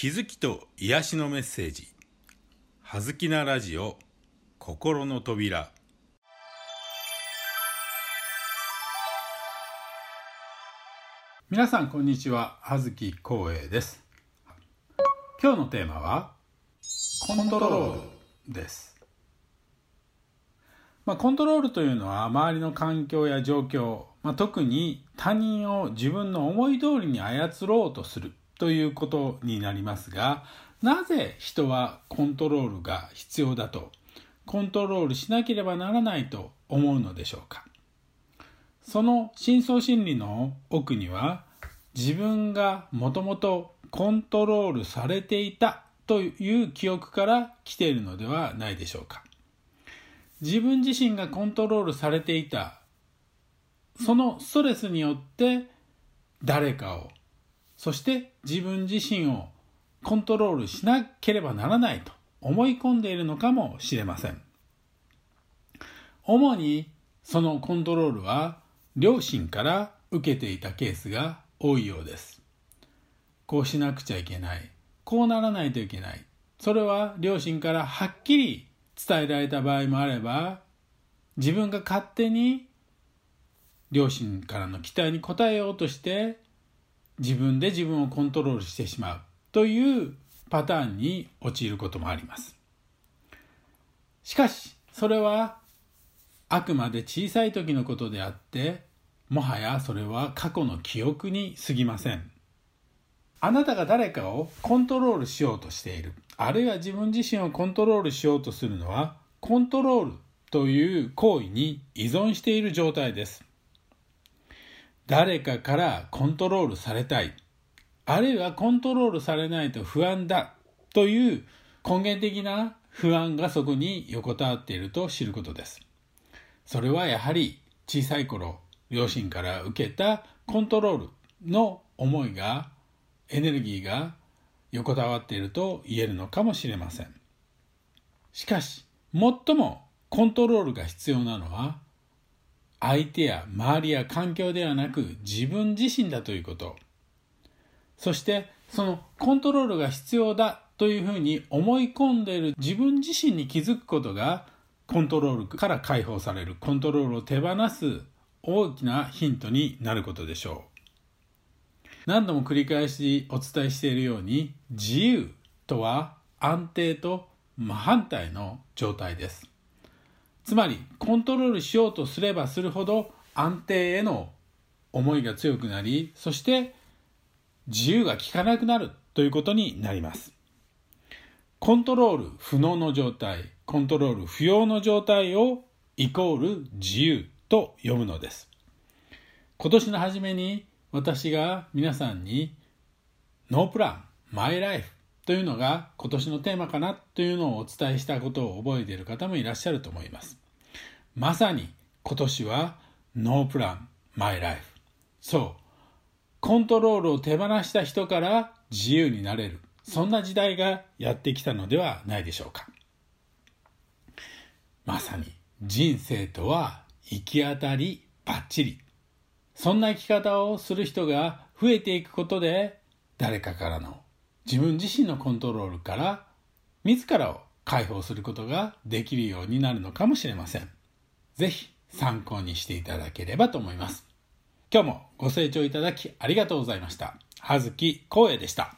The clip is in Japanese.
気づきと癒しのメッセージ「はずきなラジオ心の扉」皆さんこんにちは。葉月光栄です。今日のテーマはコントロールです。まあ、コントロールというのは周りの環境や状況、まあ、特に他人を自分の思い通りに操ろうとする。ということになりますがなぜ人はコントロールが必要だとコントロールしなければならないと思うのでしょうか？その深層心理の奥には自分がもともとコントロールされていたという記憶から来ているのではないでしょうか？自分自身がコントロールされていたそのストレスによって誰かをそして自分自身をコントロールしなければならないと思い込んでいるのかもしれません。主にそのコントロールは両親から受けていたケースが多いようです。こうしなくちゃいけない。こうならないといけない。それは両親からはっきり伝えられた場合もあれば自分が勝手に両親からの期待に応えようとして自分で自分をコントロールしてしまうというパターンに陥ることもあります。しかしそれはあくまで小さい時のことであってもはやそれは過去の記憶に過ぎません。あなたが誰かをコントロールしようとしている。あるいは自分自身をコントロールしようとするのはコントロールという行為に依存している状態です。誰かからコントロールされたい。あるいはコントロールされないと不安だという根源的な不安がそこに横たわっていると知ることです。それはやはり小さい頃両親から受けたコントロールの思いがエネルギーが横たわっていると言えるのかもしれません。しかし最もコントロールが必要なのは相手や周りや環境ではなく自分自身だということ。そしてそのコントロールが必要だというふうに思い込んでいる自分自身に気づくことがコントロールから解放されるコントロールを手放す大きなヒントになることでしょう。何度も繰り返しお伝えしているように自由とは安定と真反対の状態です。つまりコントロールしようとすればするほど安定への思いが強くなりそして自由が利かなくなるということになります。コントロール不能の状態コントロール不要の状態をイコール自由と呼ぶのです。今年の初めに私が皆さんにノープランマイライフというのが今年のテーマかなというのをお伝えしたことを覚えている方もいらっしゃると思います。まさに今年はノープランマイライフ。そう。コントロールを手放した人から自由になれる。そんな時代がやってきたのではないでしょうか。まさに人生とは行き当たりばっちり。そんな生き方をする人が増えていくことで誰かからの自分自身のコントロールから自らを解放することができるようになるのかもしれません。ぜひ参考にしていただければと思います。今日もご清聴いただきありがとうございました。葉月光栄でした。